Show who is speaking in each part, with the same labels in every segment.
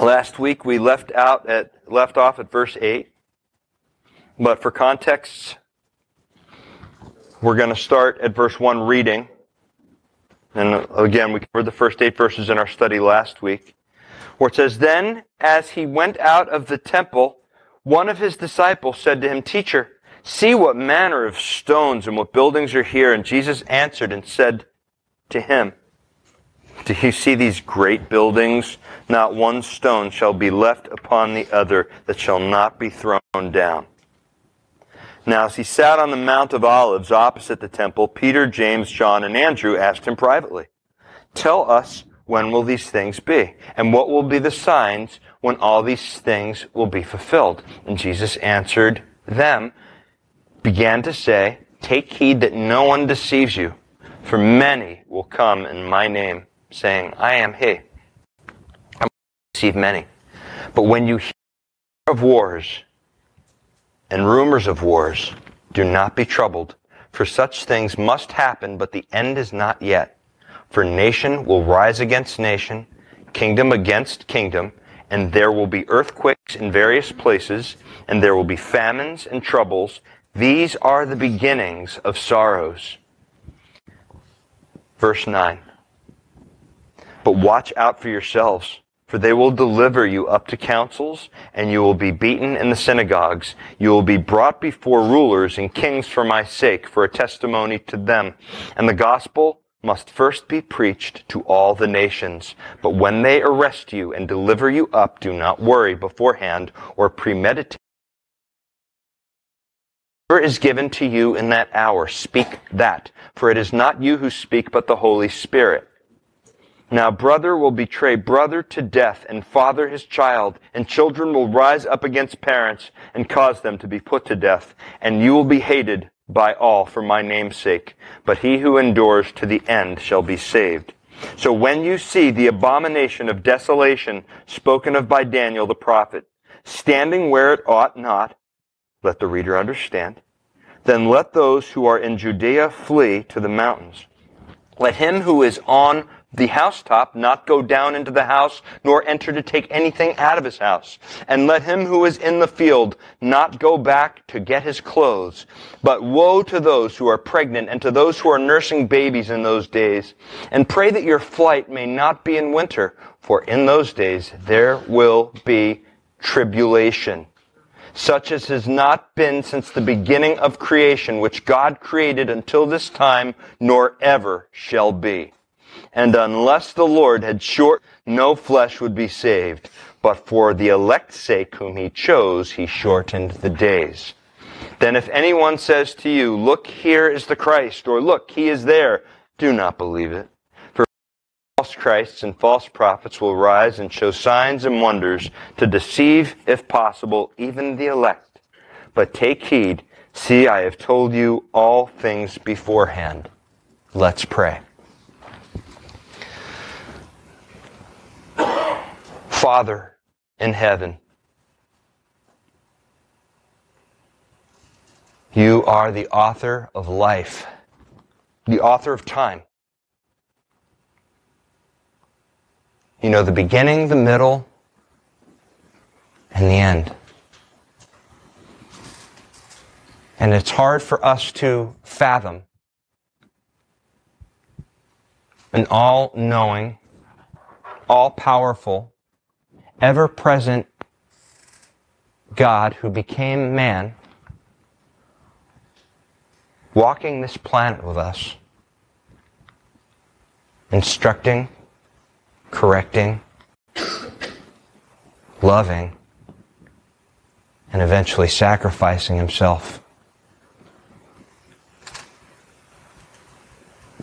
Speaker 1: Last week we left out at left off at verse 8. But for context, we're going to start at verse 1 reading. And again, we covered the first eight verses in our study last week, where it says, Then as he went out of the temple, one of his disciples said to him, Teacher, see what manner of stones and what buildings are here. And Jesus answered and said to him, Do you see these great buildings? Not one stone shall be left upon the other that shall not be thrown down. Now, as he sat on the Mount of Olives opposite the temple, Peter, James, John, and Andrew asked him privately, Tell us, when will these things be? And what will be the signs when all these things will be fulfilled? And Jesus answered them, began to say, Take heed that no one deceives you, for many will come in my name, saying, I am he. I will deceive many. But when you hear of wars, and rumors of wars. Do not be troubled, for such things must happen, but the end is not yet. For nation will rise against nation, kingdom against kingdom, and there will be earthquakes in various places, and there will be famines and troubles. These are the beginnings of sorrows. Verse 9. But watch out for yourselves for they will deliver you up to councils, and you will be beaten in the synagogues. You will be brought before rulers and kings for my sake, for a testimony to them. And the gospel must first be preached to all the nations. But when they arrest you and deliver you up, do not worry beforehand or premeditate. Whatever is given to you in that hour, speak that. For it is not you who speak, but the Holy Spirit. Now brother will betray brother to death, and father his child, and children will rise up against parents and cause them to be put to death, and you will be hated by all for my name's sake. But he who endures to the end shall be saved. So when you see the abomination of desolation spoken of by Daniel the prophet, standing where it ought not, let the reader understand, then let those who are in Judea flee to the mountains. Let him who is on the housetop not go down into the house, nor enter to take anything out of his house. And let him who is in the field not go back to get his clothes. But woe to those who are pregnant and to those who are nursing babies in those days. And pray that your flight may not be in winter, for in those days there will be tribulation such as has not been since the beginning of creation, which God created until this time, nor ever shall be. And unless the Lord had short, no flesh would be saved. But for the elect's sake whom he chose, he shortened the days. Then if anyone says to you, look, here is the Christ, or look, he is there, do not believe it. For false Christs and false prophets will rise and show signs and wonders to deceive, if possible, even the elect. But take heed. See, I have told you all things beforehand. Let's pray. Father in heaven, you are the author of life, the author of time. You know the beginning, the middle, and the end. And it's hard for us to fathom an all knowing, all powerful, ever present God who became man, walking this planet with us, instructing, correcting, loving, and eventually sacrificing himself.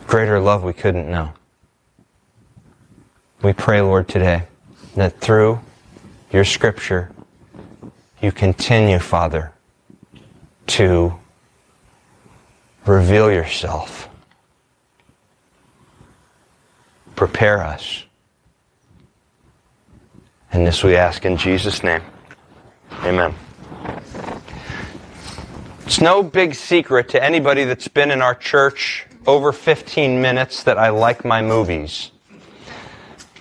Speaker 1: Greater love we couldn't know. We pray, Lord, today that through your scripture, you continue, Father, to reveal yourself. Prepare us. And this we ask in Jesus' name. Amen. It's no big secret to anybody that's been in our church over 15 minutes that I like my movies.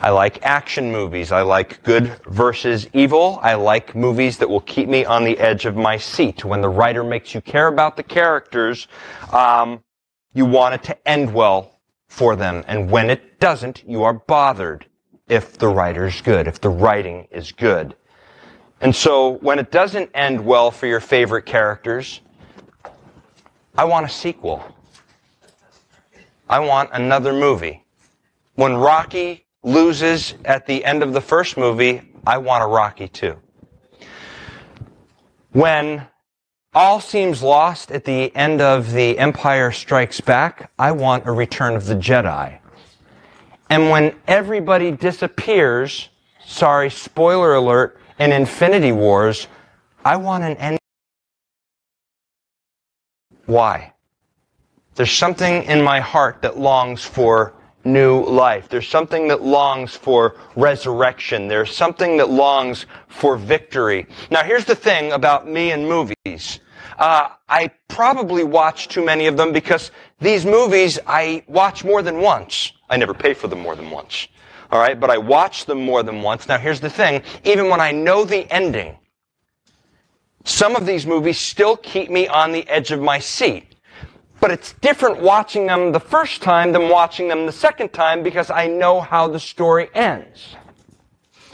Speaker 1: I like action movies. I like good versus evil. I like movies that will keep me on the edge of my seat. When the writer makes you care about the characters, um, you want it to end well for them. And when it doesn't, you are bothered if the writer's good, if the writing is good. And so when it doesn't end well for your favorite characters, I want a sequel. I want another movie. When Rocky loses at the end of the first movie, I want a Rocky too. When all seems lost at the end of The Empire Strikes Back, I want a Return of the Jedi. And when everybody disappears, sorry, spoiler alert, in Infinity Wars, I want an end. Why? There's something in my heart that longs for new life. There's something that longs for resurrection. There's something that longs for victory. Now, here's the thing about me and movies. Uh, I probably watch too many of them because these movies I watch more than once. I never pay for them more than once. All right, but I watch them more than once. Now, here's the thing. Even when I know the ending, some of these movies still keep me on the edge of my seat. But it's different watching them the first time than watching them the second time because I know how the story ends.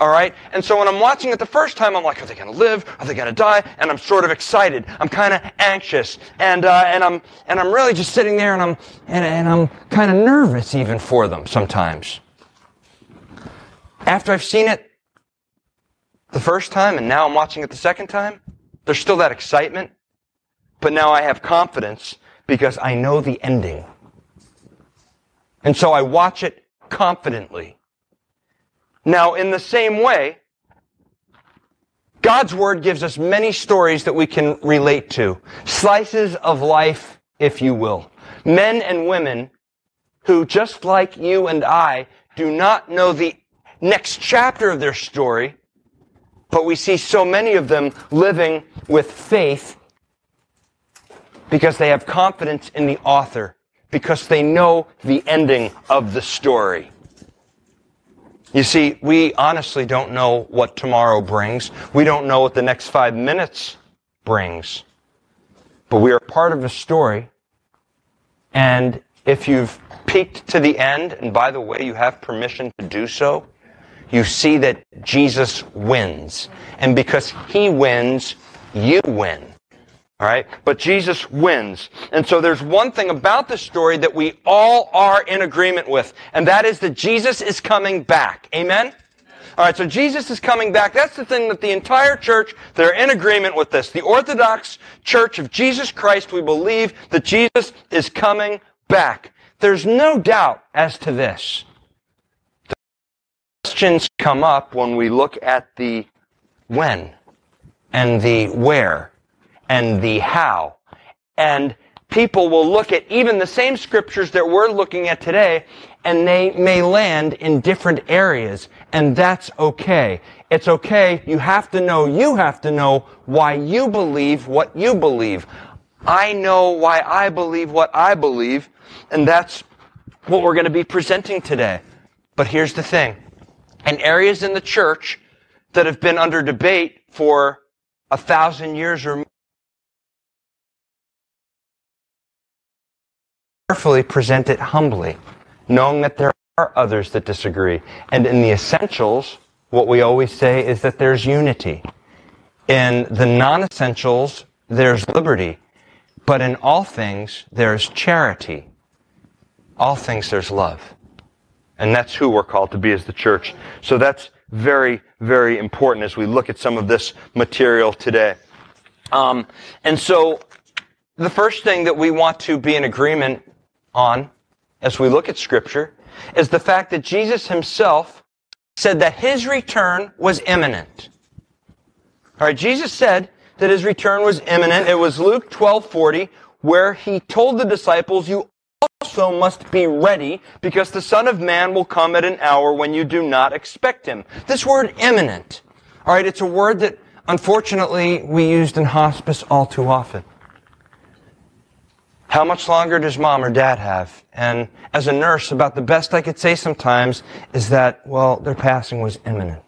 Speaker 1: All right? And so when I'm watching it the first time, I'm like, are they going to live? Are they going to die? And I'm sort of excited. I'm kind of anxious. And, uh, and I'm, and I'm really just sitting there and I'm, and, and I'm kind of nervous even for them sometimes. After I've seen it the first time and now I'm watching it the second time, there's still that excitement. But now I have confidence because I know the ending. And so I watch it confidently. Now, in the same way, God's Word gives us many stories that we can relate to. Slices of life, if you will. Men and women who, just like you and I, do not know the next chapter of their story, but we see so many of them living with faith because they have confidence in the author, because they know the ending of the story. You see, we honestly don't know what tomorrow brings. We don't know what the next five minutes brings. But we are part of a story. And if you've peeked to the end, and by the way, you have permission to do so, you see that Jesus wins. And because he wins, you win. All right? But Jesus wins. And so there's one thing about the story that we all are in agreement with, and that is that Jesus is coming back. Amen? All right, so Jesus is coming back. That's the thing that the entire church, they're in agreement with this. The Orthodox Church of Jesus Christ, we believe that Jesus is coming back. There's no doubt as to this. The questions come up when we look at the when and the where and the how. And people will look at even the same scriptures that we're looking at today and they may land in different areas and that's okay. It's okay. You have to know, you have to know why you believe what you believe. I know why I believe what I believe and that's what we're going to be presenting today. But here's the thing. In areas in the church that have been under debate for a thousand years or carefully present it humbly, knowing that there are others that disagree. And in the essentials, what we always say is that there's unity. In the non-essentials, there's liberty. But in all things, there's charity. All things, there's love. And that's who we're called to be as the church. So that's very, very important as we look at some of this material today. Um, and so the first thing that we want to be in agreement on as we look at scripture is the fact that Jesus himself said that his return was imminent. All right, Jesus said that his return was imminent. It was Luke 12:40 where he told the disciples, "You also must be ready because the Son of Man will come at an hour when you do not expect him." This word imminent. All right, it's a word that unfortunately we used in hospice all too often. How much longer does mom or dad have? And as a nurse, about the best I could say sometimes is that, well, their passing was imminent.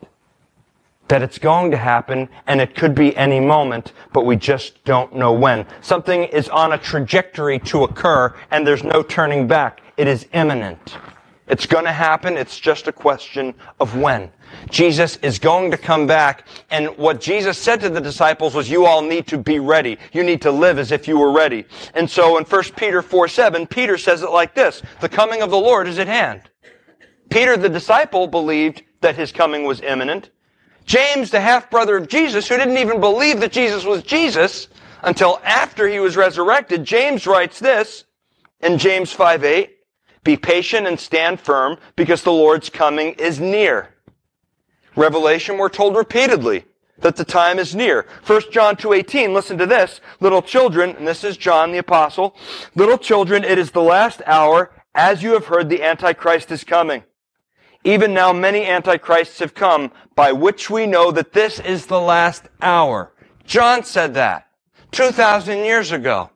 Speaker 1: That it's going to happen and it could be any moment, but we just don't know when. Something is on a trajectory to occur and there's no turning back. It is imminent. It's going to happen. It's just a question of when. Jesus is going to come back. And what Jesus said to the disciples was, you all need to be ready. You need to live as if you were ready. And so in 1 Peter 4, 7, Peter says it like this, the coming of the Lord is at hand. Peter, the disciple, believed that his coming was imminent. James, the half-brother of Jesus, who didn't even believe that Jesus was Jesus until after he was resurrected, James writes this in James 5, 8, be patient and stand firm because the Lord's coming is near. Revelation, we're told repeatedly that the time is near. 1 John 2.18, listen to this. Little children, and this is John the apostle, little children, it is the last hour. As you have heard, the Antichrist is coming. Even now many Antichrists have come, by which we know that this is the last hour. John said that 2,000 years ago.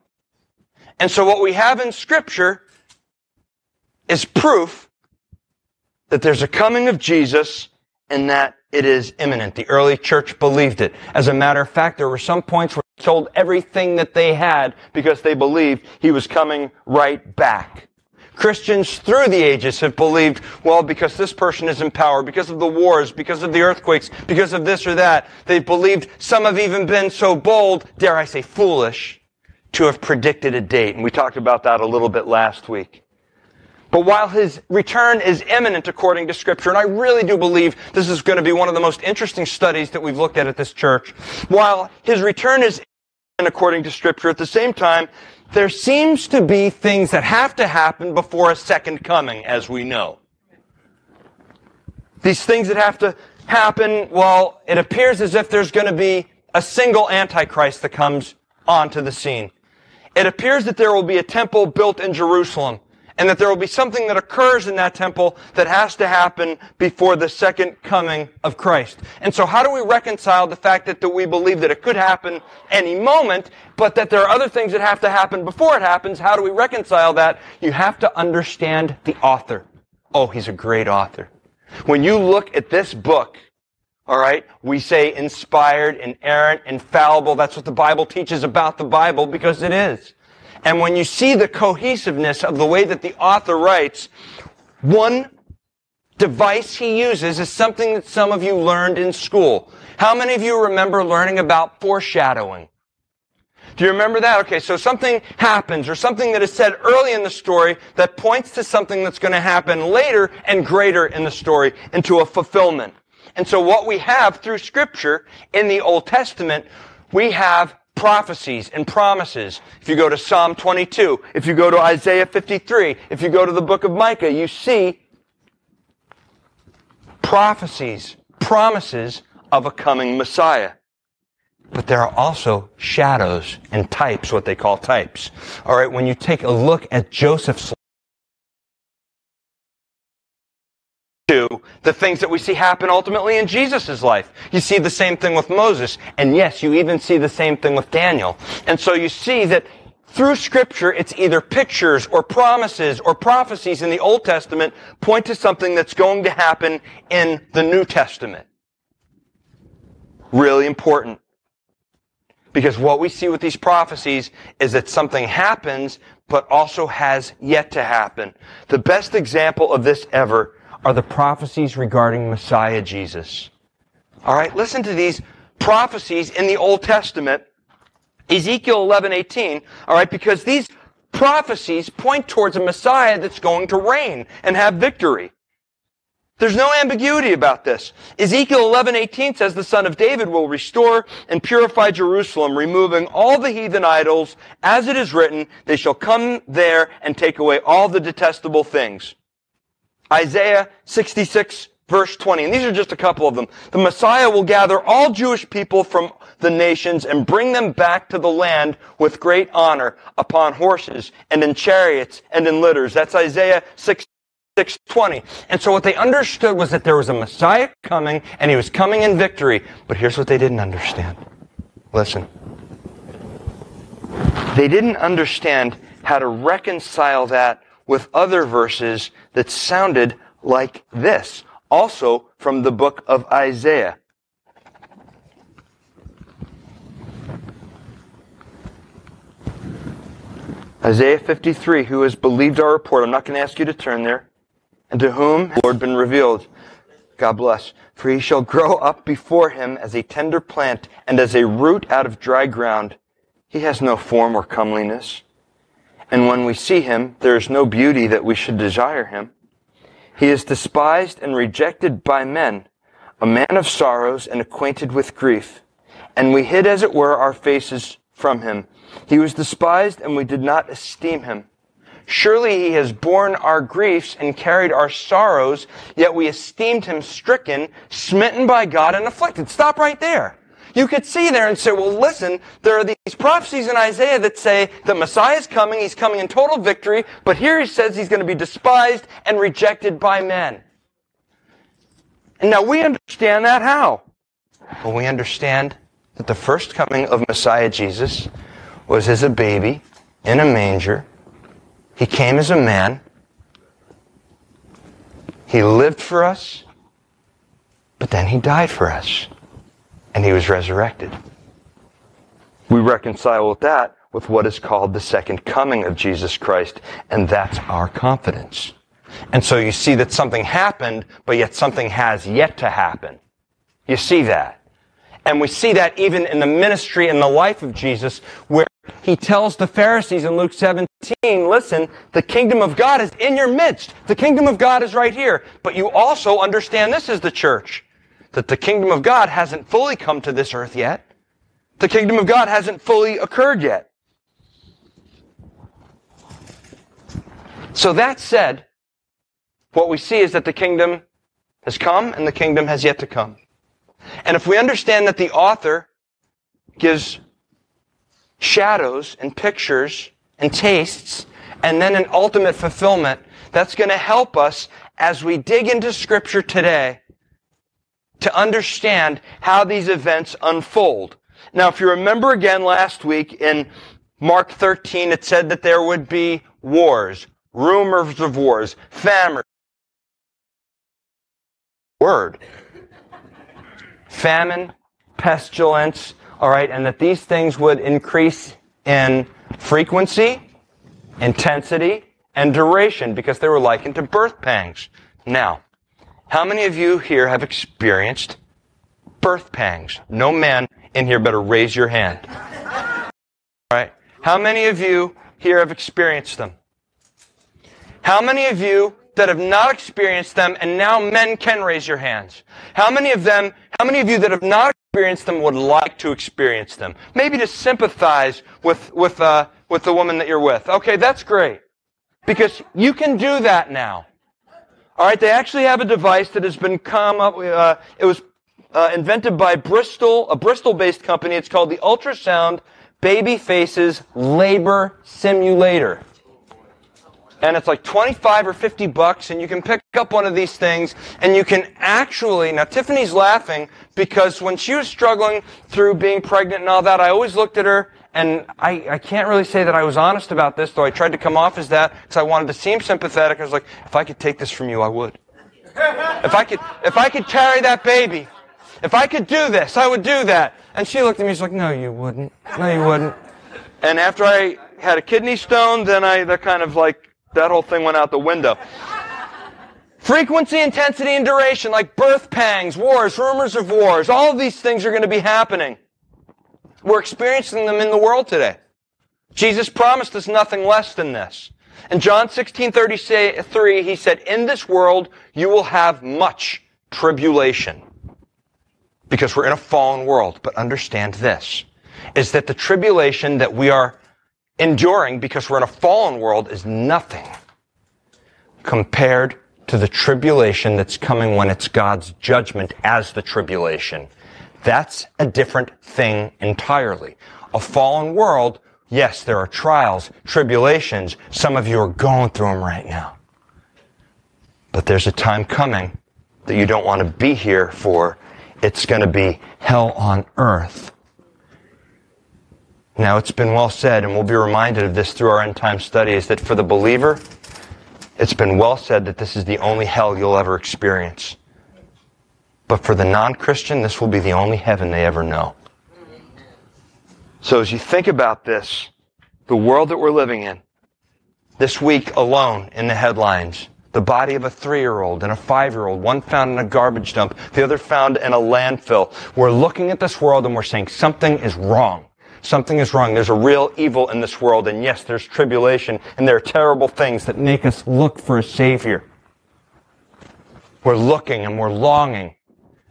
Speaker 1: And so what we have in scripture is proof that there's a coming of Jesus and that it is imminent. The early church believed it. As a matter of fact, there were some points where they sold everything that they had because they believed he was coming right back. Christians through the ages have believed, well, because this person is in power, because of the wars, because of the earthquakes, because of this or that, they've believed, some have even been so bold, dare I say foolish, to have predicted a date. And we talked about that a little bit last week. But while his return is imminent according to scripture, and I really do believe this is going to be one of the most interesting studies that we've looked at at this church, while his return is imminent according to scripture, at the same time, there seems to be things that have to happen before a second coming, as we know. These things that have to happen, well, it appears as if there's going to be a single antichrist that comes onto the scene. It appears that there will be a temple built in Jerusalem and that there will be something that occurs in that temple that has to happen before the second coming of Christ. And so how do we reconcile the fact that, that we believe that it could happen any moment, but that there are other things that have to happen before it happens? How do we reconcile that? You have to understand the author. Oh, he's a great author. When you look at this book, all right, we say inspired, inerrant, infallible. That's what the Bible teaches about the Bible because it is. And when you see the cohesiveness of the way that the author writes, one device he uses is something that some of you learned in school. How many of you remember learning about foreshadowing? Do you remember that? Okay, so something happens or something that is said early in the story that points to something that's going to happen later and greater in the story into a fulfillment. And so what we have through scripture in the Old Testament, we have prophecies and promises. If you go to Psalm 22, if you go to Isaiah 53, if you go to the book of Micah, you see prophecies, promises of a coming Messiah. But there are also shadows and types, what they call types. All right, when you take a look at Joseph's to the things that we see happen ultimately in Jesus' life. You see the same thing with Moses. And yes, you even see the same thing with Daniel. And so you see that through scripture, it's either pictures or promises or prophecies in the Old Testament point to something that's going to happen in the New Testament. Really important. Because what we see with these prophecies is that something happens, but also has yet to happen. The best example of this ever are the prophecies regarding Messiah Jesus. All right, listen to these prophecies in the Old Testament. Ezekiel 11:18, all right, because these prophecies point towards a Messiah that's going to reign and have victory. There's no ambiguity about this. Ezekiel 11:18 says the son of David will restore and purify Jerusalem, removing all the heathen idols, as it is written, they shall come there and take away all the detestable things. Isaiah 66 verse 20. And these are just a couple of them. The Messiah will gather all Jewish people from the nations and bring them back to the land with great honor upon horses and in chariots and in litters. That's Isaiah 66 620. And so what they understood was that there was a Messiah coming and he was coming in victory. But here's what they didn't understand. Listen. They didn't understand how to reconcile that with other verses that sounded like this, also from the book of Isaiah. Isaiah 53, who has believed our report. I'm not going to ask you to turn there. And to whom the Lord been revealed. God bless. For he shall grow up before him as a tender plant and as a root out of dry ground. He has no form or comeliness. And when we see him, there is no beauty that we should desire him. He is despised and rejected by men, a man of sorrows and acquainted with grief. And we hid, as it were, our faces from him. He was despised and we did not esteem him. Surely he has borne our griefs and carried our sorrows, yet we esteemed him stricken, smitten by God, and afflicted. Stop right there. You could see there and say, well, listen, there are these prophecies in Isaiah that say that Messiah is coming, he's coming in total victory, but here he says he's going to be despised and rejected by men. And now we understand that how? Well, we understand that the first coming of Messiah Jesus was as a baby in a manger. He came as a man. He lived for us, but then he died for us and he was resurrected. We reconcile with that with what is called the second coming of Jesus Christ, and that's our confidence. And so you see that something happened, but yet something has yet to happen. You see that. And we see that even in the ministry and the life of Jesus, where he tells the Pharisees in Luke 17, listen, the kingdom of God is in your midst. The kingdom of God is right here. But you also understand this is the church that the kingdom of God hasn't fully come to this earth yet. The kingdom of God hasn't fully occurred yet. So that said, what we see is that the kingdom has come and the kingdom has yet to come. And if we understand that the author gives shadows and pictures and tastes and then an ultimate fulfillment, that's going to help us as we dig into scripture today to understand how these events unfold. Now, if you remember again last week in Mark 13, it said that there would be wars, rumors of wars, famine, word, famine, pestilence, all right, and that these things would increase in frequency, intensity, and duration because they were likened to birth pangs. Now, how many of you here have experienced birth pangs? No man in here better raise your hand. All right. How many of you here have experienced them? How many of you that have not experienced them and now men can raise your hands? How many of them, how many of you that have not experienced them would like to experience them? Maybe to sympathize with, with, uh, with the woman that you're with. Okay, that's great. Because you can do that now. All right, they actually have a device that has been come up. Uh, it was uh, invented by Bristol, a Bristol-based company. It's called the Ultrasound Baby Faces Labor Simulator. And it's like 25 or 50 bucks, and you can pick up one of these things, and you can actually, now Tiffany's laughing because when she was struggling through being pregnant and all that, I always looked at her and I, I can't really say that I was honest about this, though I tried to come off as that because I wanted to seem sympathetic. I was like, if I could take this from you, I would. If I could, if I could carry that baby, if I could do this, I would do that. And she looked at me, she's like, no, you wouldn't. No, you wouldn't. And after I had a kidney stone, then I, that kind of like, that whole thing went out the window. Frequency, intensity, and duration, like birth pangs, wars, rumors of wars, all of these things are going to be happening. We're experiencing them in the world today. Jesus promised us nothing less than this. In John 16, 33, he said, In this world you will have much tribulation. Because we're in a fallen world. But understand this, is that the tribulation that we are enduring because we're in a fallen world is nothing compared to the tribulation that's coming when it's God's judgment as the tribulation. That's a different thing entirely. A fallen world, yes, there are trials, tribulations. Some of you are going through them right now. But there's a time coming that you don't want to be here for. It's going to be hell on earth. Now, it's been well said, and we'll be reminded of this through our end time studies, that for the believer, it's been well said that this is the only hell you'll ever experience. But for the non Christian, this will be the only heaven they ever know. So as you think about this, the world that we're living in, this week alone in the headlines, the body of a three-year-old and a five-year-old, one found in a garbage dump, the other found in a landfill. We're looking at this world and we're saying something is wrong. Something is wrong. There's a real evil in this world. And yes, there's tribulation and there are terrible things that make us look for a savior. We're looking and we're longing.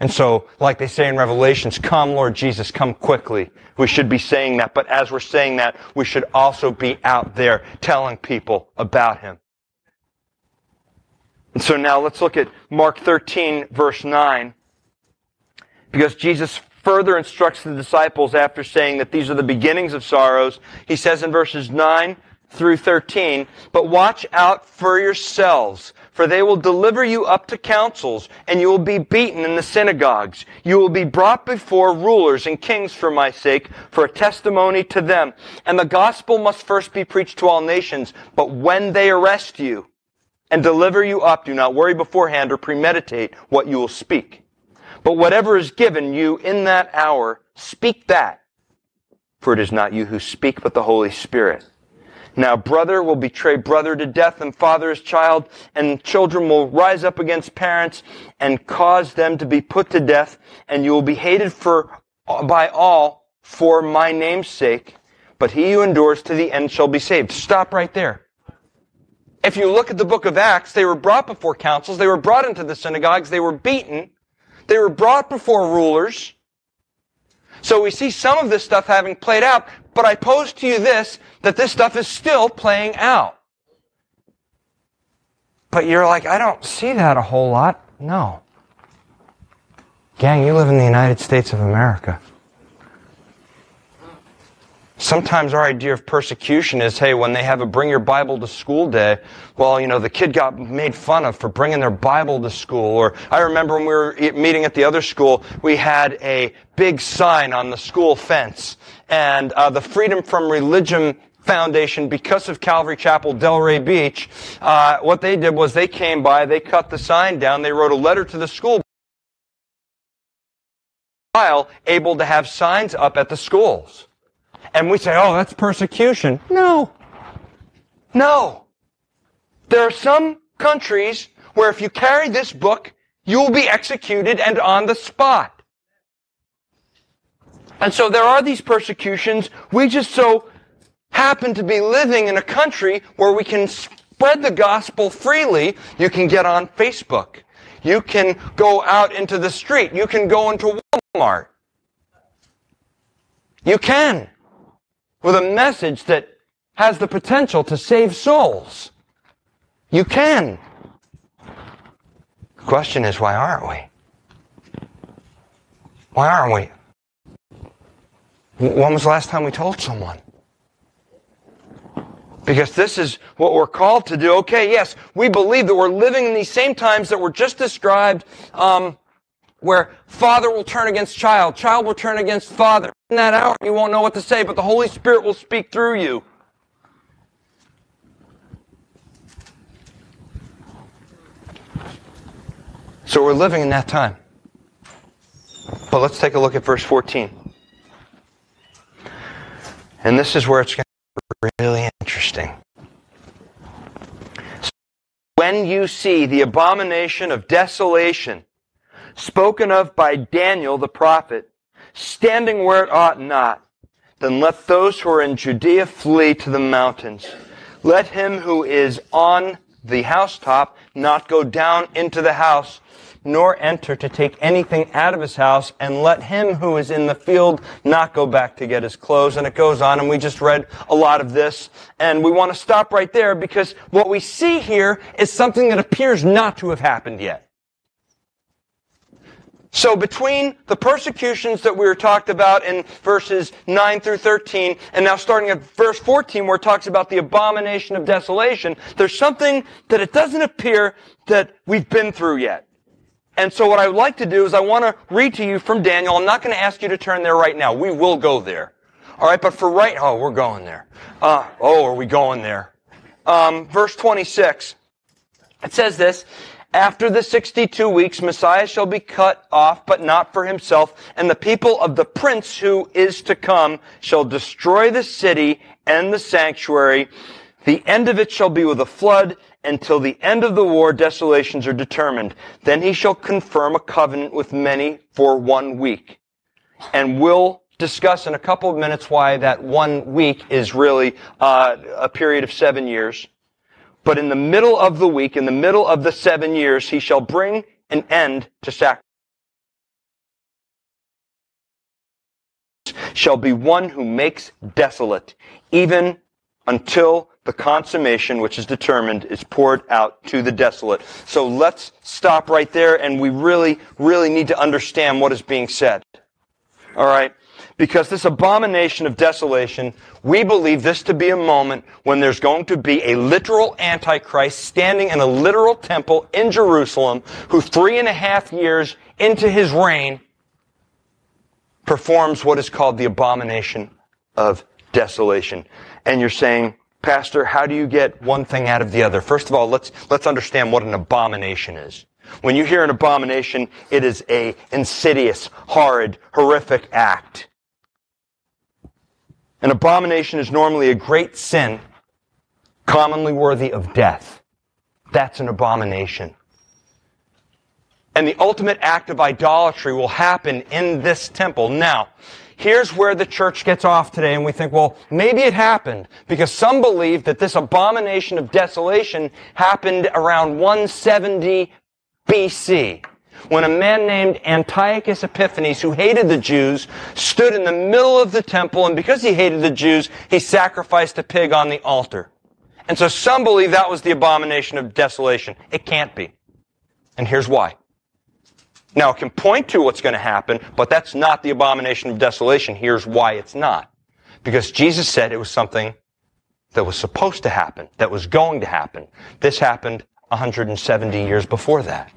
Speaker 1: And so, like they say in Revelations, come Lord Jesus, come quickly. We should be saying that, but as we're saying that, we should also be out there telling people about Him. And so now let's look at Mark 13 verse 9. Because Jesus further instructs the disciples after saying that these are the beginnings of sorrows. He says in verses 9 through 13, But watch out for yourselves, for they will deliver you up to councils, and you will be beaten in the synagogues. You will be brought before rulers and kings for my sake, for a testimony to them. And the gospel must first be preached to all nations, but when they arrest you and deliver you up, do not worry beforehand or premeditate what you will speak but whatever is given you in that hour, speak that. For it is not you who speak, but the Holy Spirit. Now brother will betray brother to death and father his child, and children will rise up against parents and cause them to be put to death, and you will be hated for, by all for my name's sake, but he who endures to the end shall be saved. Stop right there. If you look at the book of Acts, they were brought before councils, they were brought into the synagogues, they were beaten, they were brought before rulers. So we see some of this stuff having played out, but I pose to you this, that this stuff is still playing out. But you're like, I don't see that a whole lot. No. Gang, you live in the United States of America. Sometimes our idea of persecution is, hey, when they have a bring your Bible to school day, well, you know, the kid got made fun of for bringing their Bible to school. Or I remember when we were meeting at the other school, we had a big sign on the school fence. And uh, the Freedom from Religion Foundation, because of Calvary Chapel, Delray Beach, uh, what they did was they came by, they cut the sign down, they wrote a letter to the school while able to have signs up at the schools. And we say, oh, that's persecution. No. No. There are some countries where if you carry this book, you will be executed and on the spot. And so there are these persecutions. We just so happen to be living in a country where we can spread the gospel freely. You can get on Facebook. You can go out into the street. You can go into Walmart. You can with a message that has the potential to save souls. You can. The question is, why aren't we? Why aren't we? When was the last time we told someone? Because this is what we're called to do. Okay, yes, we believe that we're living in these same times that were just described. Um, where father will turn against child, child will turn against father. In that hour, you won't know what to say, but the Holy Spirit will speak through you. So we're living in that time. But let's take a look at verse 14. And this is where it's going to be really interesting. When you see the abomination of desolation spoken of by Daniel the prophet, standing where it ought not, then let those who are in Judea flee to the mountains. Let him who is on the housetop not go down into the house, nor enter to take anything out of his house, and let him who is in the field not go back to get his clothes. And it goes on, and we just read a lot of this, and we want to stop right there because what we see here is something that appears not to have happened yet. So between the persecutions that we were talked about in verses 9 through 13, and now starting at verse 14 where it talks about the abomination of desolation, there's something that it doesn't appear that we've been through yet. And so what I would like to do is I want to read to you from Daniel. I'm not going to ask you to turn there right now. We will go there. All right, but for right, oh, we're going there. Uh, oh, are we going there? Um, verse 26. It says this, after the 62 weeks, Messiah shall be cut off, but not for himself, and the people of the prince who is to come shall destroy the city and the sanctuary. The end of it shall be with a flood, until the end of the war desolations are determined. Then he shall confirm a covenant with many for one week. And we'll discuss in a couple of minutes why that one week is really uh, a period of seven years. But in the middle of the week, in the middle of the seven years, he shall bring an end to sacrifice. Shall be one who makes desolate, even until the consummation, which is determined, is poured out to the desolate. So let's stop right there, and we really, really need to understand what is being said. All right? Because this abomination of desolation, we believe this to be a moment when there's going to be a literal Antichrist standing in a literal temple in Jerusalem who three and a half years into his reign performs what is called the abomination of desolation. And you're saying, Pastor, how do you get one thing out of the other? First of all, let's, let's understand what an abomination is. When you hear an abomination, it is a insidious, horrid, horrific act. An abomination is normally a great sin, commonly worthy of death. That's an abomination. And the ultimate act of idolatry will happen in this temple. Now, here's where the church gets off today and we think, well, maybe it happened because some believe that this abomination of desolation happened around 170 BC when a man named Antiochus Epiphanes, who hated the Jews, stood in the middle of the temple, and because he hated the Jews, he sacrificed a pig on the altar. And so some believe that was the abomination of desolation. It can't be. And here's why. Now, it can point to what's going to happen, but that's not the abomination of desolation. Here's why it's not. Because Jesus said it was something that was supposed to happen, that was going to happen. This happened 170 years before that.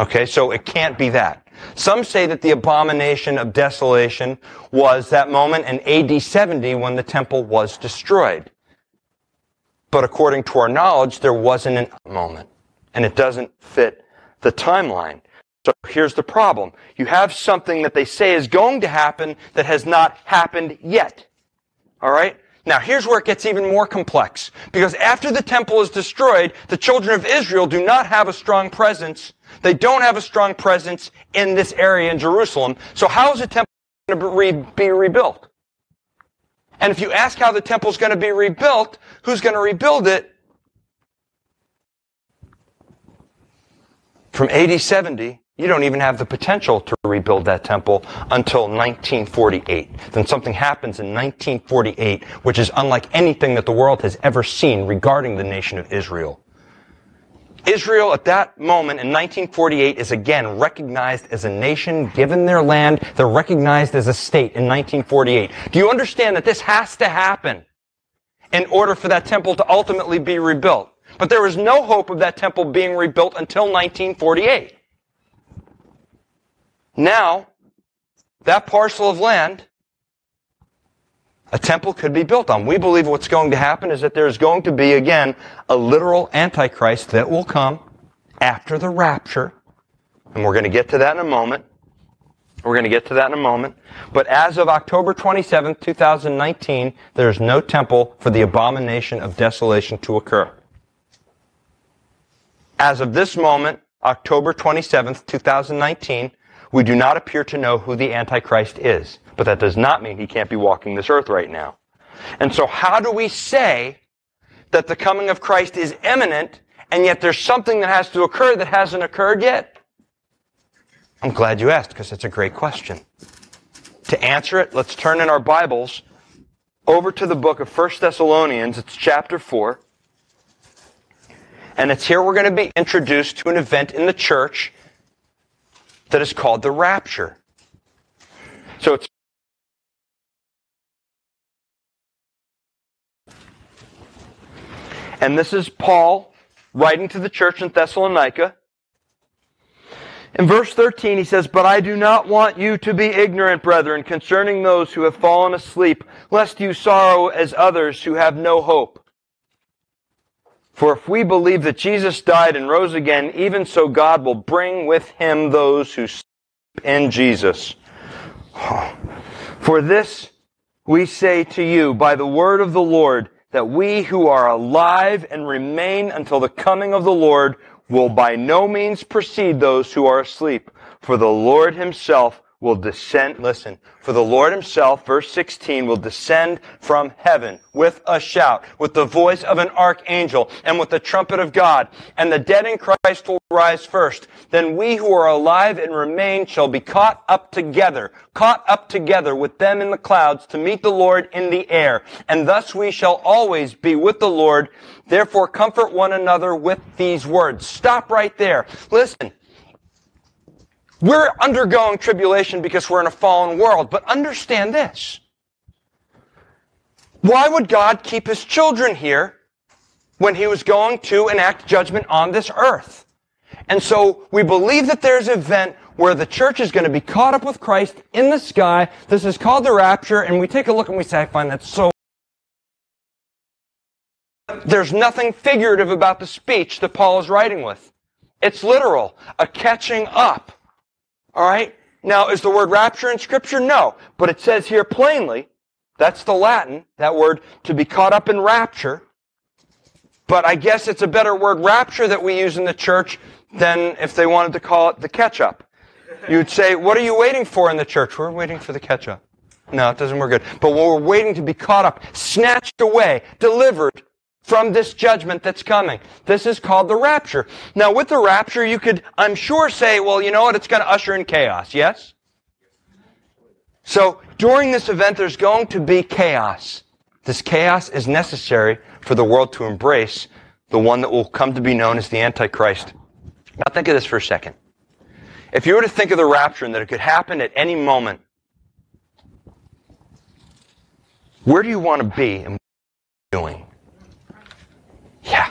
Speaker 1: Okay, so it can't be that. Some say that the abomination of desolation was that moment in AD 70 when the temple was destroyed. But according to our knowledge, there wasn't a moment. And it doesn't fit the timeline. So here's the problem. You have something that they say is going to happen that has not happened yet. Alright? Now here's where it gets even more complex. Because after the temple is destroyed, the children of Israel do not have a strong presence. They don't have a strong presence in this area in Jerusalem. So how is the temple going to be rebuilt? And if you ask how the temple is going to be rebuilt, who's going to rebuild it? From AD 70 you don't even have the potential to rebuild that temple until 1948. Then something happens in 1948, which is unlike anything that the world has ever seen regarding the nation of Israel. Israel at that moment in 1948 is again recognized as a nation, given their land. They're recognized as a state in 1948. Do you understand that this has to happen in order for that temple to ultimately be rebuilt? But there was no hope of that temple being rebuilt until 1948. Now, that parcel of land, a temple could be built on. We believe what's going to happen is that there's going to be, again, a literal Antichrist that will come after the rapture. And we're going to get to that in a moment. We're going to get to that in a moment. But as of October 27, 2019, there's no temple for the abomination of desolation to occur. As of this moment, October 27, 2019, we do not appear to know who the Antichrist is, but that does not mean he can't be walking this earth right now. And so how do we say that the coming of Christ is imminent and yet there's something that has to occur that hasn't occurred yet? I'm glad you asked because it's a great question. To answer it, let's turn in our Bibles over to the book of 1 Thessalonians. It's chapter 4. And it's here we're going to be introduced to an event in the church that is called the rapture. So it's And this is Paul writing to the church in Thessalonica. In verse 13, he says, But I do not want you to be ignorant, brethren, concerning those who have fallen asleep, lest you sorrow as others who have no hope. For if we believe that Jesus died and rose again, even so God will bring with him those who sleep in Jesus. For this we say to you by the word of the Lord, that we who are alive and remain until the coming of the Lord will by no means precede those who are asleep. For the Lord himself will descend, listen, for the Lord himself, verse 16, will descend from heaven with a shout, with the voice of an archangel, and with the trumpet of God. And the dead in Christ will rise first. Then we who are alive and remain shall be caught up together, caught up together with them in the clouds to meet the Lord in the air. And thus we shall always be with the Lord. Therefore comfort one another with these words. Stop right there. Listen. We're undergoing tribulation because we're in a fallen world, but understand this. Why would God keep his children here when he was going to enact judgment on this earth? And so we believe that there's an event where the church is going to be caught up with Christ in the sky. This is called the rapture, and we take a look and we say, I find that so there's nothing figurative about the speech that Paul is writing with. It's literal, a catching up. All right? Now, is the word rapture in Scripture? No. But it says here plainly, that's the Latin, that word, to be caught up in rapture. But I guess it's a better word, rapture, that we use in the church than if they wanted to call it the catch up. You'd say, what are you waiting for in the church? We're waiting for the catch up. No, it doesn't work good. But we're waiting to be caught up, snatched away, delivered from this judgment that's coming. This is called the rapture. Now, with the rapture, you could, I'm sure, say, well, you know what? It's going to usher in chaos. Yes? So, during this event, there's going to be chaos. This chaos is necessary for the world to embrace the one that will come to be known as the Antichrist. Now, think of this for a second. If you were to think of the rapture and that it could happen at any moment, where do you want to be and what are you doing? Yeah.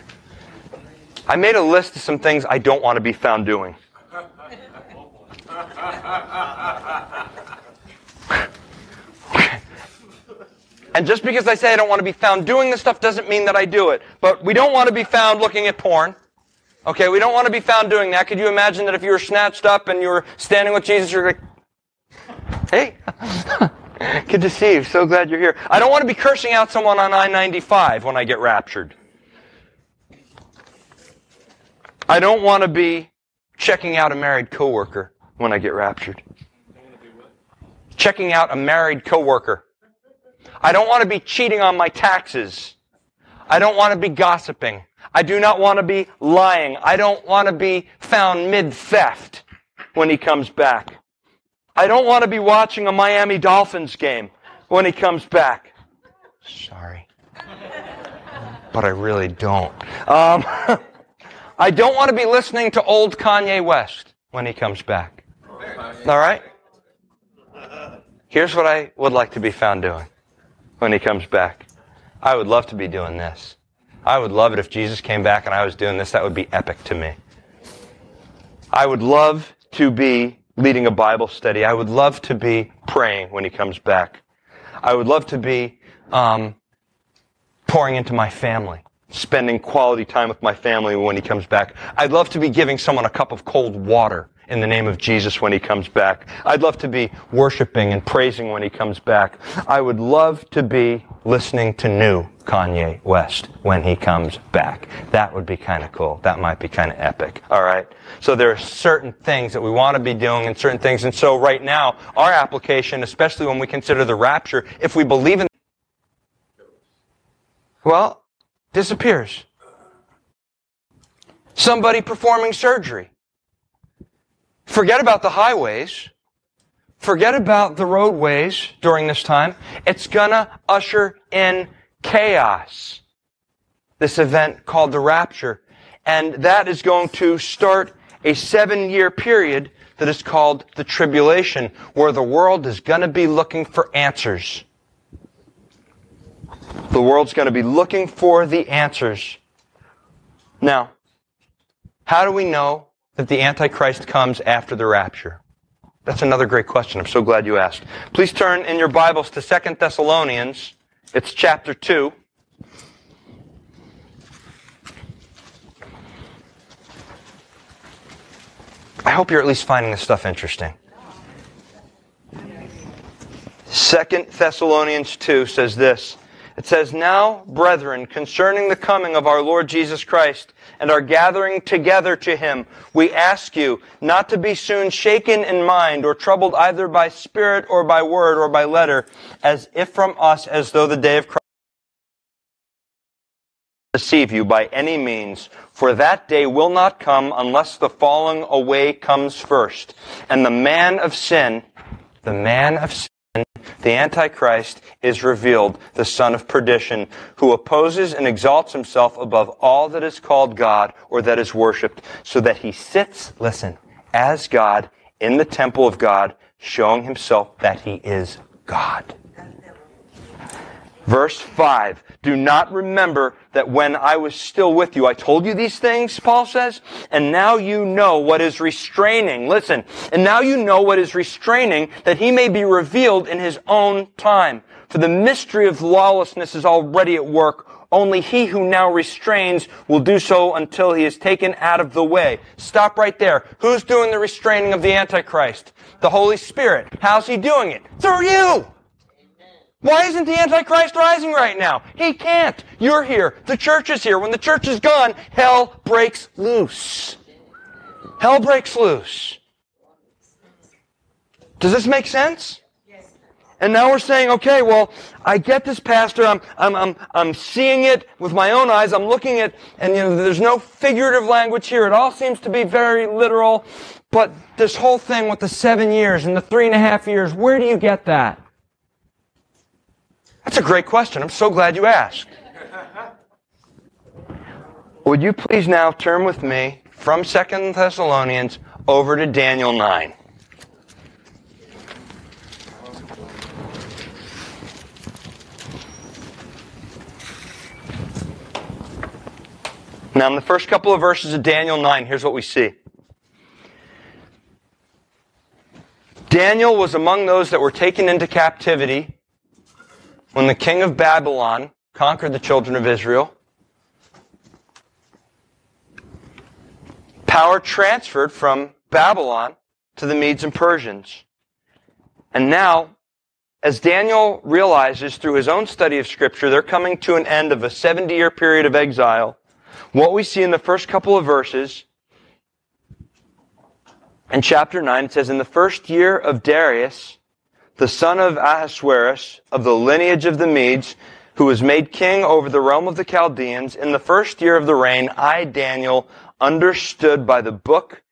Speaker 1: I made a list of some things I don't want to be found doing. And just because I say I don't want to be found doing this stuff doesn't mean that I do it. But we don't want to be found looking at porn. Okay, we don't want to be found doing that. Could you imagine that if you were snatched up and you were standing with Jesus, you're like, hey, good to see you. So glad you're here. I don't want to be cursing out someone on I-95 when I get raptured. I don't want to be checking out a married coworker when I get raptured. Checking out a married coworker. I don't want to be cheating on my taxes. I don't want to be gossiping. I do not want to be lying. I don't want to be found mid-theft when he comes back. I don't want to be watching a Miami Dolphins game when he comes back. Sorry. But I really don't. Um, I don't want to be listening to old Kanye West when he comes back. All right? Here's what I would like to be found doing when he comes back. I would love to be doing this. I would love it if Jesus came back and I was doing this. That would be epic to me. I would love to be leading a Bible study. I would love to be praying when he comes back. I would love to be um, pouring into my family spending quality time with my family when he comes back. I'd love to be giving someone a cup of cold water in the name of Jesus when he comes back. I'd love to be worshiping and praising when he comes back. I would love to be listening to new Kanye West when he comes back. That would be kind of cool. That might be kind of epic. All right. So there are certain things that we want to be doing and certain things. And so right now, our application, especially when we consider the rapture, if we believe in well, disappears. Somebody performing surgery. Forget about the highways. Forget about the roadways during this time. It's gonna usher in chaos. This event called the rapture. And that is going to start a seven year period that is called the tribulation, where the world is gonna be looking for answers. The world's going to be looking for the answers. Now, how do we know that the Antichrist comes after the rapture? That's another great question. I'm so glad you asked. Please turn in your Bibles to Second Thessalonians. It's chapter 2. I hope you're at least finding this stuff interesting. Second Thessalonians 2 says this. It says, Now, brethren, concerning the coming of our Lord Jesus Christ and our gathering together to him, we ask you not to be soon shaken in mind or troubled either by spirit or by word or by letter, as if from us as though the day of Christ deceive you by any means, for that day will not come unless the falling away comes first. And the man of sin, the man of sin, the Antichrist is revealed, the son of perdition, who opposes and exalts himself above all that is called God or that is worshipped, so that he sits, listen, as God in the temple of God, showing himself that he is God. Verse 5. Do not remember that when I was still with you, I told you these things, Paul says, and now you know what is restraining. Listen, and now you know what is restraining that he may be revealed in his own time. For the mystery of lawlessness is already at work. Only he who now restrains will do so until he is taken out of the way. Stop right there. Who's doing the restraining of the Antichrist? The Holy Spirit. How's he doing it? Through you! Why isn't the Antichrist rising right now? He can't. You're here. The church is here. When the church is gone, hell breaks loose. Hell breaks loose. Does this make sense? And now we're saying, okay, well, I get this, Pastor. I'm, I'm, I'm, I'm seeing it with my own eyes. I'm looking at, and you know, there's no figurative language here. It all seems to be very literal. But this whole thing with the seven years and the three and a half years, where do you get that? That's a great question. I'm so glad you asked. Would you please now turn with me from Second Thessalonians over to Daniel 9? Now, in the first couple of verses of Daniel 9, here's what we see. Daniel was among those that were taken into captivity when the king of Babylon conquered the children of Israel, power transferred from Babylon to the Medes and Persians. And now, as Daniel realizes through his own study of Scripture, they're coming to an end of a 70 year period of exile. What we see in the first couple of verses, in chapter 9, it says, In the first year of Darius, the son of Ahasuerus of the lineage of the Medes, who was made king over the realm of the Chaldeans, in the first year of the reign, I, Daniel, understood by the book,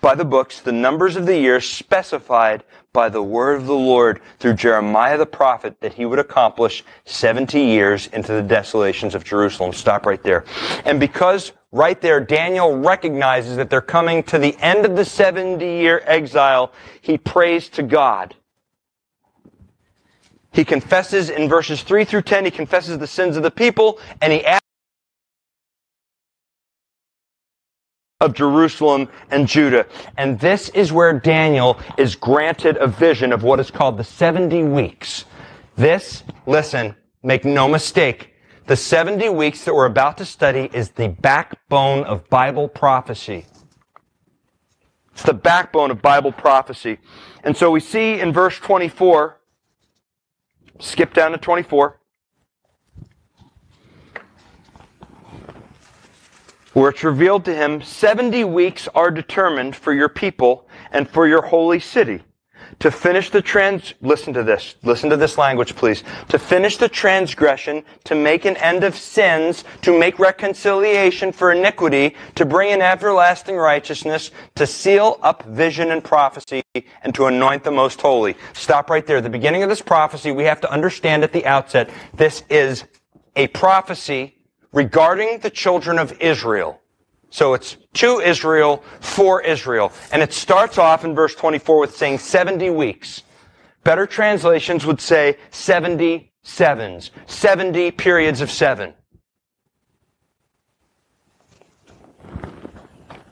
Speaker 1: by the books, the numbers of the years specified by the word of the Lord through Jeremiah the prophet that he would accomplish 70 years into the desolations of Jerusalem. Stop right there. And because right there Daniel recognizes that they're coming to the end of the 70 year exile, he prays to God he confesses in verses 3 through 10, he confesses the sins of the people, and he asks of Jerusalem and Judah. And this is where Daniel is granted a vision of what is called the 70 weeks. This, listen, make no mistake, the 70 weeks that we're about to study is the backbone of Bible prophecy. It's the backbone of Bible prophecy. And so we see in verse 24, Skip down to 24. Where it's revealed to him 70 weeks are determined for your people and for your holy city to finish the trans, listen to this, listen to this language please, to finish the transgression, to make an end of sins, to make reconciliation for iniquity, to bring in everlasting righteousness, to seal up vision and prophecy, and to anoint the most holy. Stop right there. The beginning of this prophecy, we have to understand at the outset, this is a prophecy regarding the children of Israel. So it's to Israel, for Israel. And it starts off in verse 24 with saying 70 weeks. Better translations would say 70 sevens, 70 periods of seven.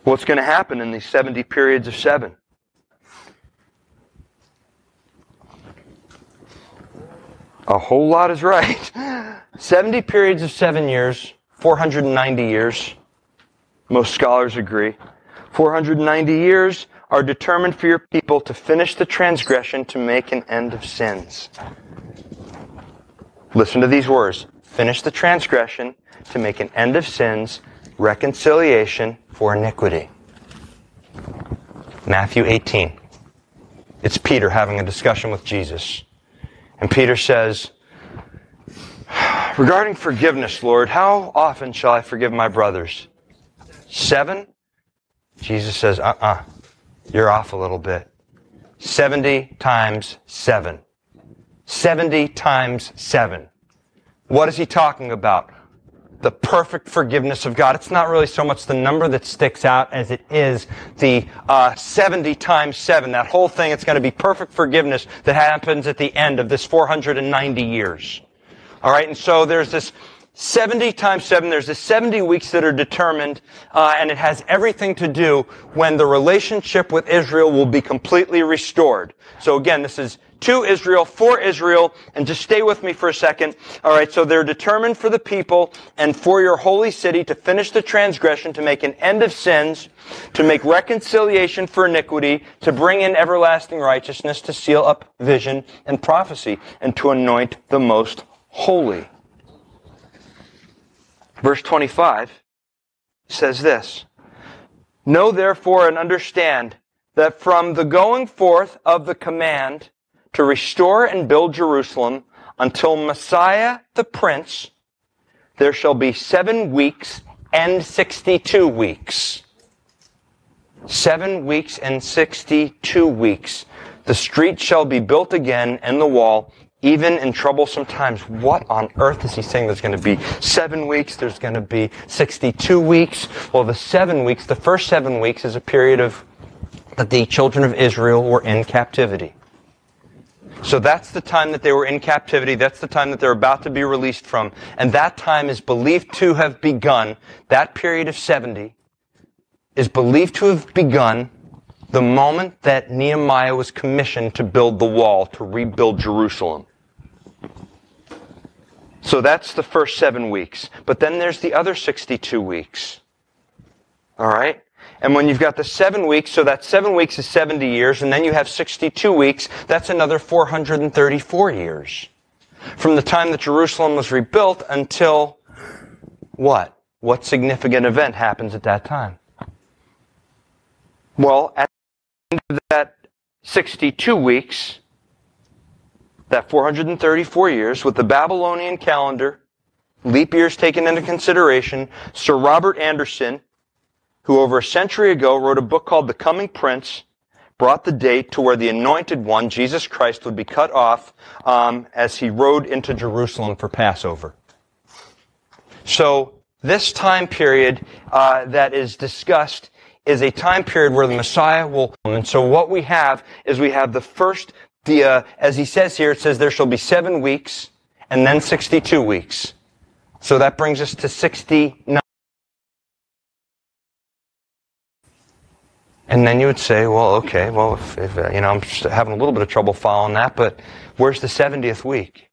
Speaker 1: What's going to happen in these 70 periods of seven? A whole lot is right. 70 periods of seven years, 490 years. Most scholars agree. 490 years are determined for your people to finish the transgression to make an end of sins. Listen to these words. Finish the transgression to make an end of sins, reconciliation for iniquity. Matthew 18. It's Peter having a discussion with Jesus. And Peter says, Regarding forgiveness, Lord, how often shall I forgive my brothers? Seven? Jesus says, uh uh-uh, uh, you are off a little bit. 70 times 7. 70 times 7. What is he talking about? The perfect forgiveness of God. It's not really so much the number that sticks out as it is the uh, 70 times 7. That whole thing, it's going to be perfect forgiveness that happens at the end of this 490 years. All right, and so there's this 70 times 7, there's the 70 weeks that are determined, uh, and it has everything to do when the relationship with Israel will be completely restored. So again, this is to Israel, for Israel, and just stay with me for a second. Alright, so they're determined for the people and for your holy city to finish the transgression, to make an end of sins, to make reconciliation for iniquity, to bring in everlasting righteousness, to seal up vision and prophecy, and to anoint the most holy. Verse 25 says this Know therefore and understand that from the going forth of the command to restore and build Jerusalem until Messiah the Prince, there shall be seven weeks and 62 weeks. Seven weeks and 62 weeks. The street shall be built again and the wall, even in troublesome times, what on earth is he saying there's going to be seven weeks, there's going to be 62 weeks? Well, the seven weeks, the first seven weeks is a period of that the children of Israel were in captivity. So that's the time that they were in captivity. That's the time that they're about to be released from. And that time is believed to have begun, that period of 70 is believed to have begun the moment that Nehemiah was commissioned to build the wall, to rebuild Jerusalem. So that's the first seven weeks. But then there's the other 62 weeks. All right? And when you've got the seven weeks, so that seven weeks is 70 years, and then you have 62 weeks, that's another 434 years. From the time that Jerusalem was rebuilt until what? What significant event happens at that time? Well, at the end of that 62 weeks, that 434 years with the Babylonian calendar, leap years taken into consideration, Sir Robert Anderson, who over a century ago wrote a book called The Coming Prince, brought the date to where the anointed one, Jesus Christ, would be cut off um, as he rode into Jerusalem for Passover. So this time period uh, that is discussed is a time period where the Messiah will come. And so what we have is we have the first the, uh, as he says here, it says there shall be seven weeks and then 62 weeks. So that brings us to 69. And then you would say, well, okay, well, if, if uh, you know, I'm having a little bit of trouble following that, but where's the 70th week?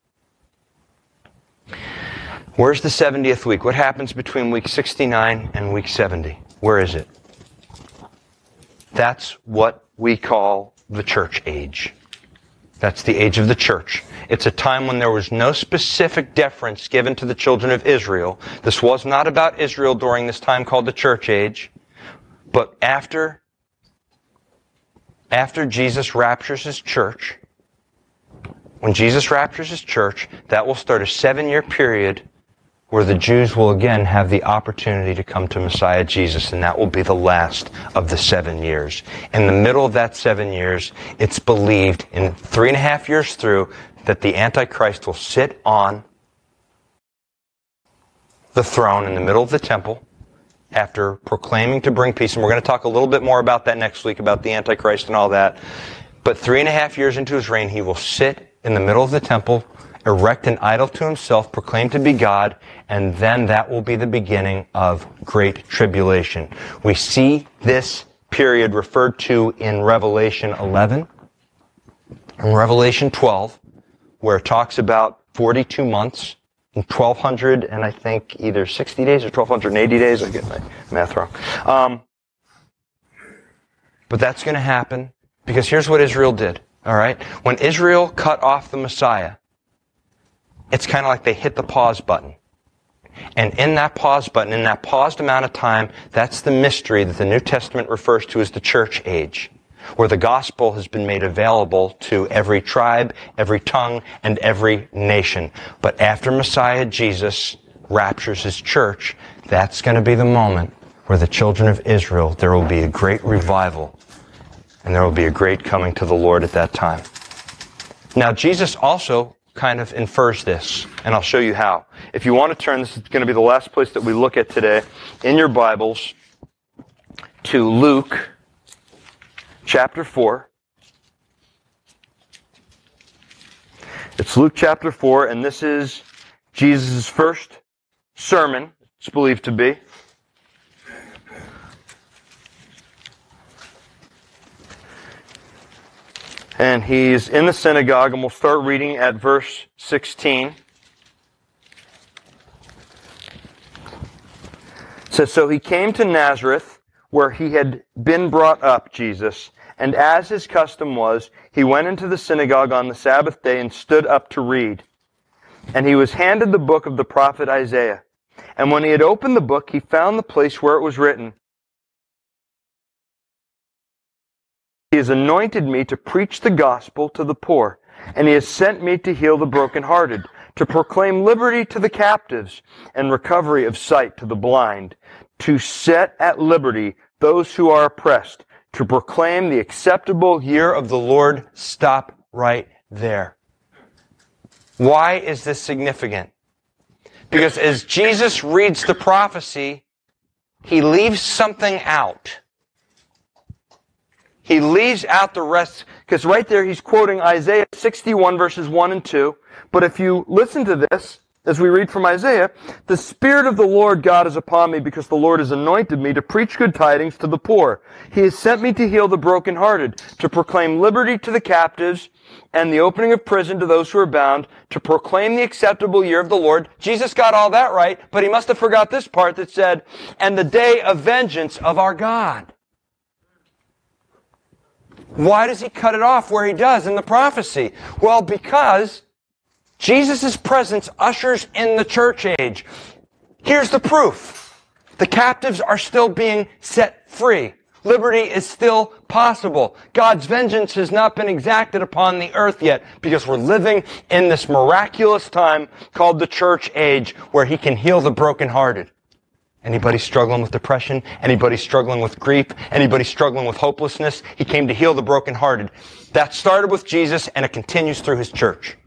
Speaker 1: Where's the 70th week? What happens between week 69 and week 70? Where is it? That's what we call the church age. That's the age of the church. It's a time when there was no specific deference given to the children of Israel. This was not about Israel during this time called the church age. But after, after Jesus raptures his church, when Jesus raptures his church, that will start a seven year period where the Jews will again have the opportunity to come to Messiah Jesus, and that will be the last of the seven years. In the middle of that seven years, it's believed in three and a half years through that the Antichrist will sit on the throne in the middle of the temple after proclaiming to bring peace. And we're going to talk a little bit more about that next week, about the Antichrist and all that. But three and a half years into his reign, he will sit in the middle of the temple erect an idol to himself, proclaim to be God, and then that will be the beginning of great tribulation. We see this period referred to in Revelation 11 and Revelation 12, where it talks about 42 months and 1200 and I think either 60 days or 1280 days. I get my math wrong. Um, but that's going to happen because here's what Israel did. All right. When Israel cut off the Messiah, it's kind of like they hit the pause button. And in that pause button, in that paused amount of time, that's the mystery that the New Testament refers to as the church age, where the gospel has been made available to every tribe, every tongue, and every nation. But after Messiah Jesus raptures his church, that's going to be the moment where the children of Israel, there will be a great revival, and there will be a great coming to the Lord at that time. Now, Jesus also kind of infers this, and I'll show you how. If you want to turn, this is going to be the last place that we look at today in your Bibles to Luke chapter 4. It's Luke chapter 4, and this is Jesus' first sermon, it's believed to be. And he's in the synagogue, and we'll start reading at verse 16. It says, So he came to Nazareth, where he had been brought up, Jesus, and as his custom was, he went into the synagogue on the Sabbath day and stood up to read. And he was handed the book of the prophet Isaiah. And when he had opened the book, he found the place where it was written, He has anointed me to preach the gospel to the poor, and he has sent me to heal the brokenhearted, to proclaim liberty to the captives, and recovery of sight to the blind, to set at liberty those who are oppressed, to proclaim the acceptable year of the Lord. Stop right there. Why is this significant? Because as Jesus reads the prophecy, he leaves something out. He leaves out the rest, because right there he's quoting Isaiah 61 verses 1 and 2. But if you listen to this, as we read from Isaiah, the Spirit of the Lord God is upon me because the Lord has anointed me to preach good tidings to the poor. He has sent me to heal the brokenhearted, to proclaim liberty to the captives and the opening of prison to those who are bound, to proclaim the acceptable year of the Lord. Jesus got all that right, but he must have forgot this part that said, and the day of vengeance of our God. Why does he cut it off where he does in the prophecy? Well, because Jesus' presence ushers in the church age. Here's the proof. The captives are still being set free. Liberty is still possible. God's vengeance has not been exacted upon the earth yet because we're living in this miraculous time called the church age where he can heal the brokenhearted. Anybody struggling with depression? Anybody struggling with grief? Anybody struggling with hopelessness? He came to heal the brokenhearted. That started with Jesus and it continues through his church.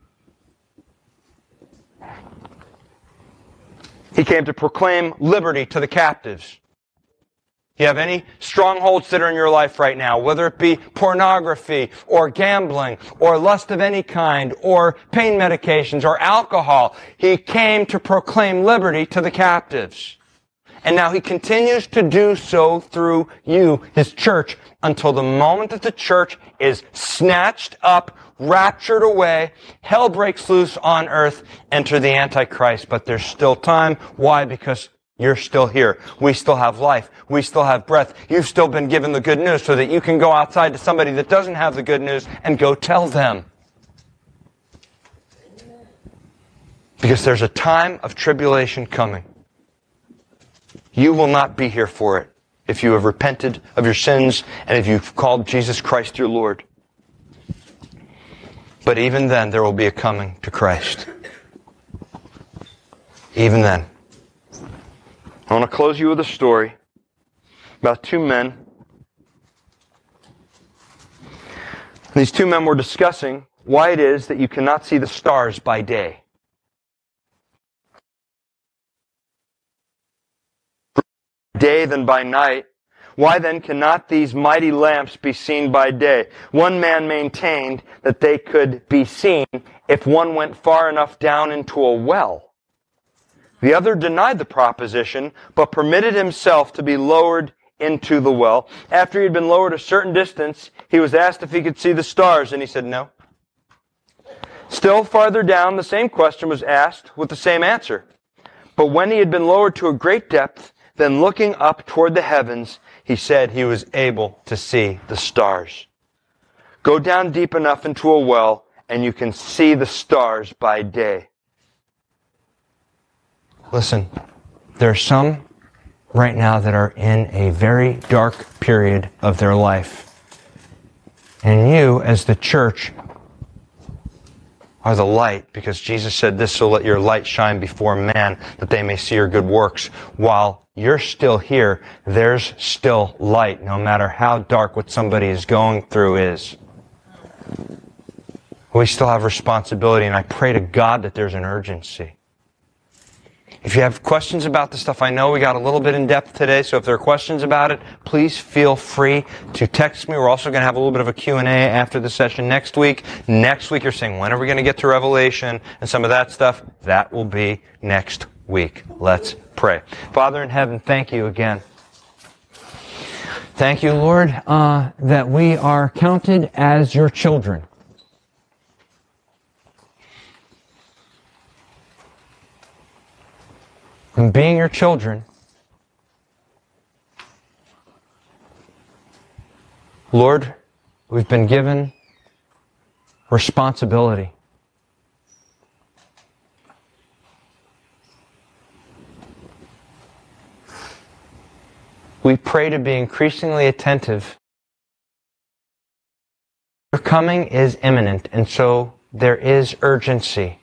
Speaker 1: He came to proclaim liberty to the captives. You have any strongholds that are in your life right now, whether it be pornography or gambling or lust of any kind or pain medications or alcohol. He came to proclaim liberty to the captives. And now he continues to do so through you, his church, until the moment that the church is snatched up, raptured away, hell breaks loose on earth, enter the Antichrist. But there's still time. Why? Because you're still here. We still have life. We still have breath. You've still been given the good news so that you can go outside to somebody that doesn't have the good news and go tell them. Because there's a time of tribulation coming. You will not be here for it if you have repented of your sins and if you've called Jesus Christ your Lord. But even then, there will be a coming to Christ. Even then. I want to close you with a story about two men. These two men were discussing why it is that you cannot see the stars by day. Day than by night. Why then cannot these mighty lamps be seen by day? One man maintained that they could be seen if one went far enough down into a well. The other denied the proposition, but permitted himself to be lowered into the well. After he had been lowered a certain distance, he was asked if he could see the stars, and he said no. Still farther down, the same question was asked with the same answer. But when he had been lowered to a great depth, then looking up toward the heavens, he said he was able to see the stars. Go down deep enough into a well, and you can see the stars by day. Listen, there are some right now that are in a very dark period of their life. And you, as the church, are the light because Jesus said this, so let your light shine before man that they may see your good works. While you're still here, there's still light, no matter how dark what somebody is going through is. We still have responsibility, and I pray to God that there's an urgency. If you have questions about the stuff, I know we got a little bit in depth today, so if there are questions about it, please feel free to text me. We're also going to have a little bit of a Q&A after the session next week. Next week, you're saying, when are we going to get to Revelation and some of that stuff? That will be next week. Let's pray. Father in heaven, thank you again. Thank you, Lord, uh, that we are counted as your children. and being your children, Lord, we've been given responsibility. We pray to be increasingly attentive. Your coming is imminent, and so there is urgency.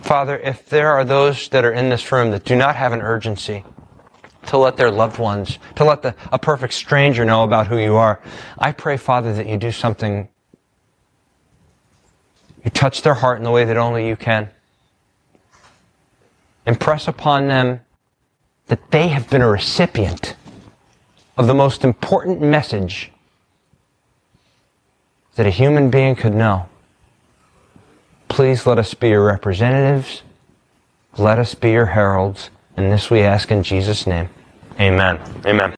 Speaker 1: Father, if there are those that are in this room that do not have an urgency to let their loved ones, to let the, a perfect stranger know about who you are, I pray, Father, that you do something. You touch their heart in the way that only you can. Impress upon them that they have been a recipient of the most important message that a human being could know. Please let us be your representatives. Let us be your heralds. And this we ask in Jesus' name. Amen. Amen.